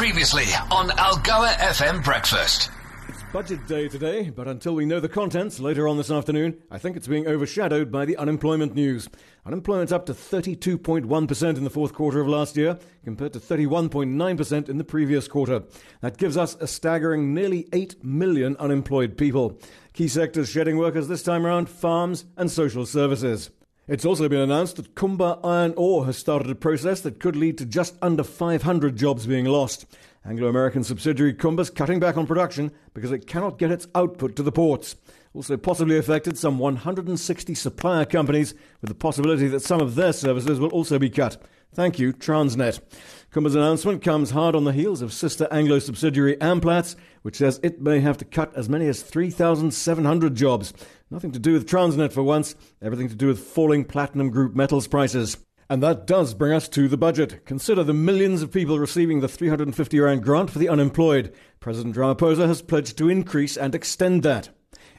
Previously on Algoa FM Breakfast. It's budget day today, but until we know the contents later on this afternoon, I think it's being overshadowed by the unemployment news. Unemployment's up to 32.1% in the fourth quarter of last year, compared to 31.9% in the previous quarter. That gives us a staggering nearly 8 million unemployed people. Key sectors shedding workers this time around farms and social services. It's also been announced that Kumba Iron Ore has started a process that could lead to just under 500 jobs being lost. Anglo American subsidiary Kumba's cutting back on production because it cannot get its output to the ports. Also, possibly affected some 160 supplier companies, with the possibility that some of their services will also be cut. Thank you, Transnet. Kumba's announcement comes hard on the heels of sister Anglo subsidiary Amplats, which says it may have to cut as many as 3,700 jobs. Nothing to do with Transnet for once, everything to do with falling platinum group metals prices. And that does bring us to the budget. Consider the millions of people receiving the 350 Rand grant for the unemployed. President Ramaphosa has pledged to increase and extend that.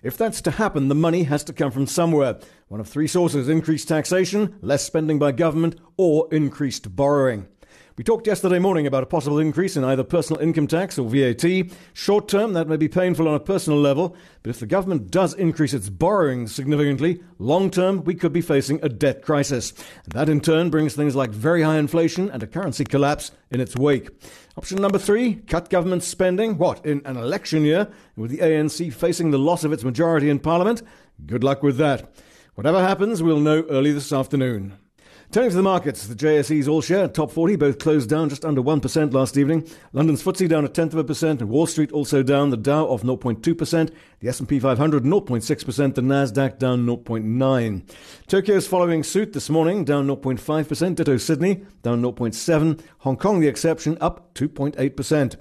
If that's to happen, the money has to come from somewhere. One of three sources increased taxation, less spending by government, or increased borrowing. We talked yesterday morning about a possible increase in either personal income tax or VAT. Short term, that may be painful on a personal level, but if the government does increase its borrowing significantly, long term, we could be facing a debt crisis. And that in turn brings things like very high inflation and a currency collapse in its wake. Option number three cut government spending. What, in an election year, with the ANC facing the loss of its majority in Parliament? Good luck with that. Whatever happens, we'll know early this afternoon. Turning to the markets, the JSE's all share top 40 both closed down just under 1% last evening. London's FTSE down a tenth of a percent and Wall Street also down. The Dow off 0.2%, the S&P 500 0.6%, the Nasdaq down 0.9. Tokyo's following suit this morning, down 0.5%. Ditto Sydney down 0.7. Hong Kong the exception, up 2.8%.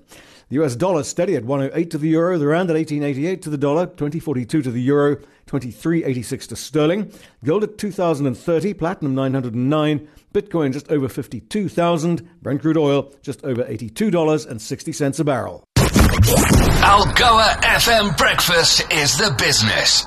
The US dollar steady at 108 to the euro, the rand at 1888 to the dollar, 2042 to the euro, 2386 to sterling. Gold at 2030, platinum 909, Bitcoin just over 52,000, Brent crude oil just over $82.60 a barrel. Algoa FM Breakfast is the business.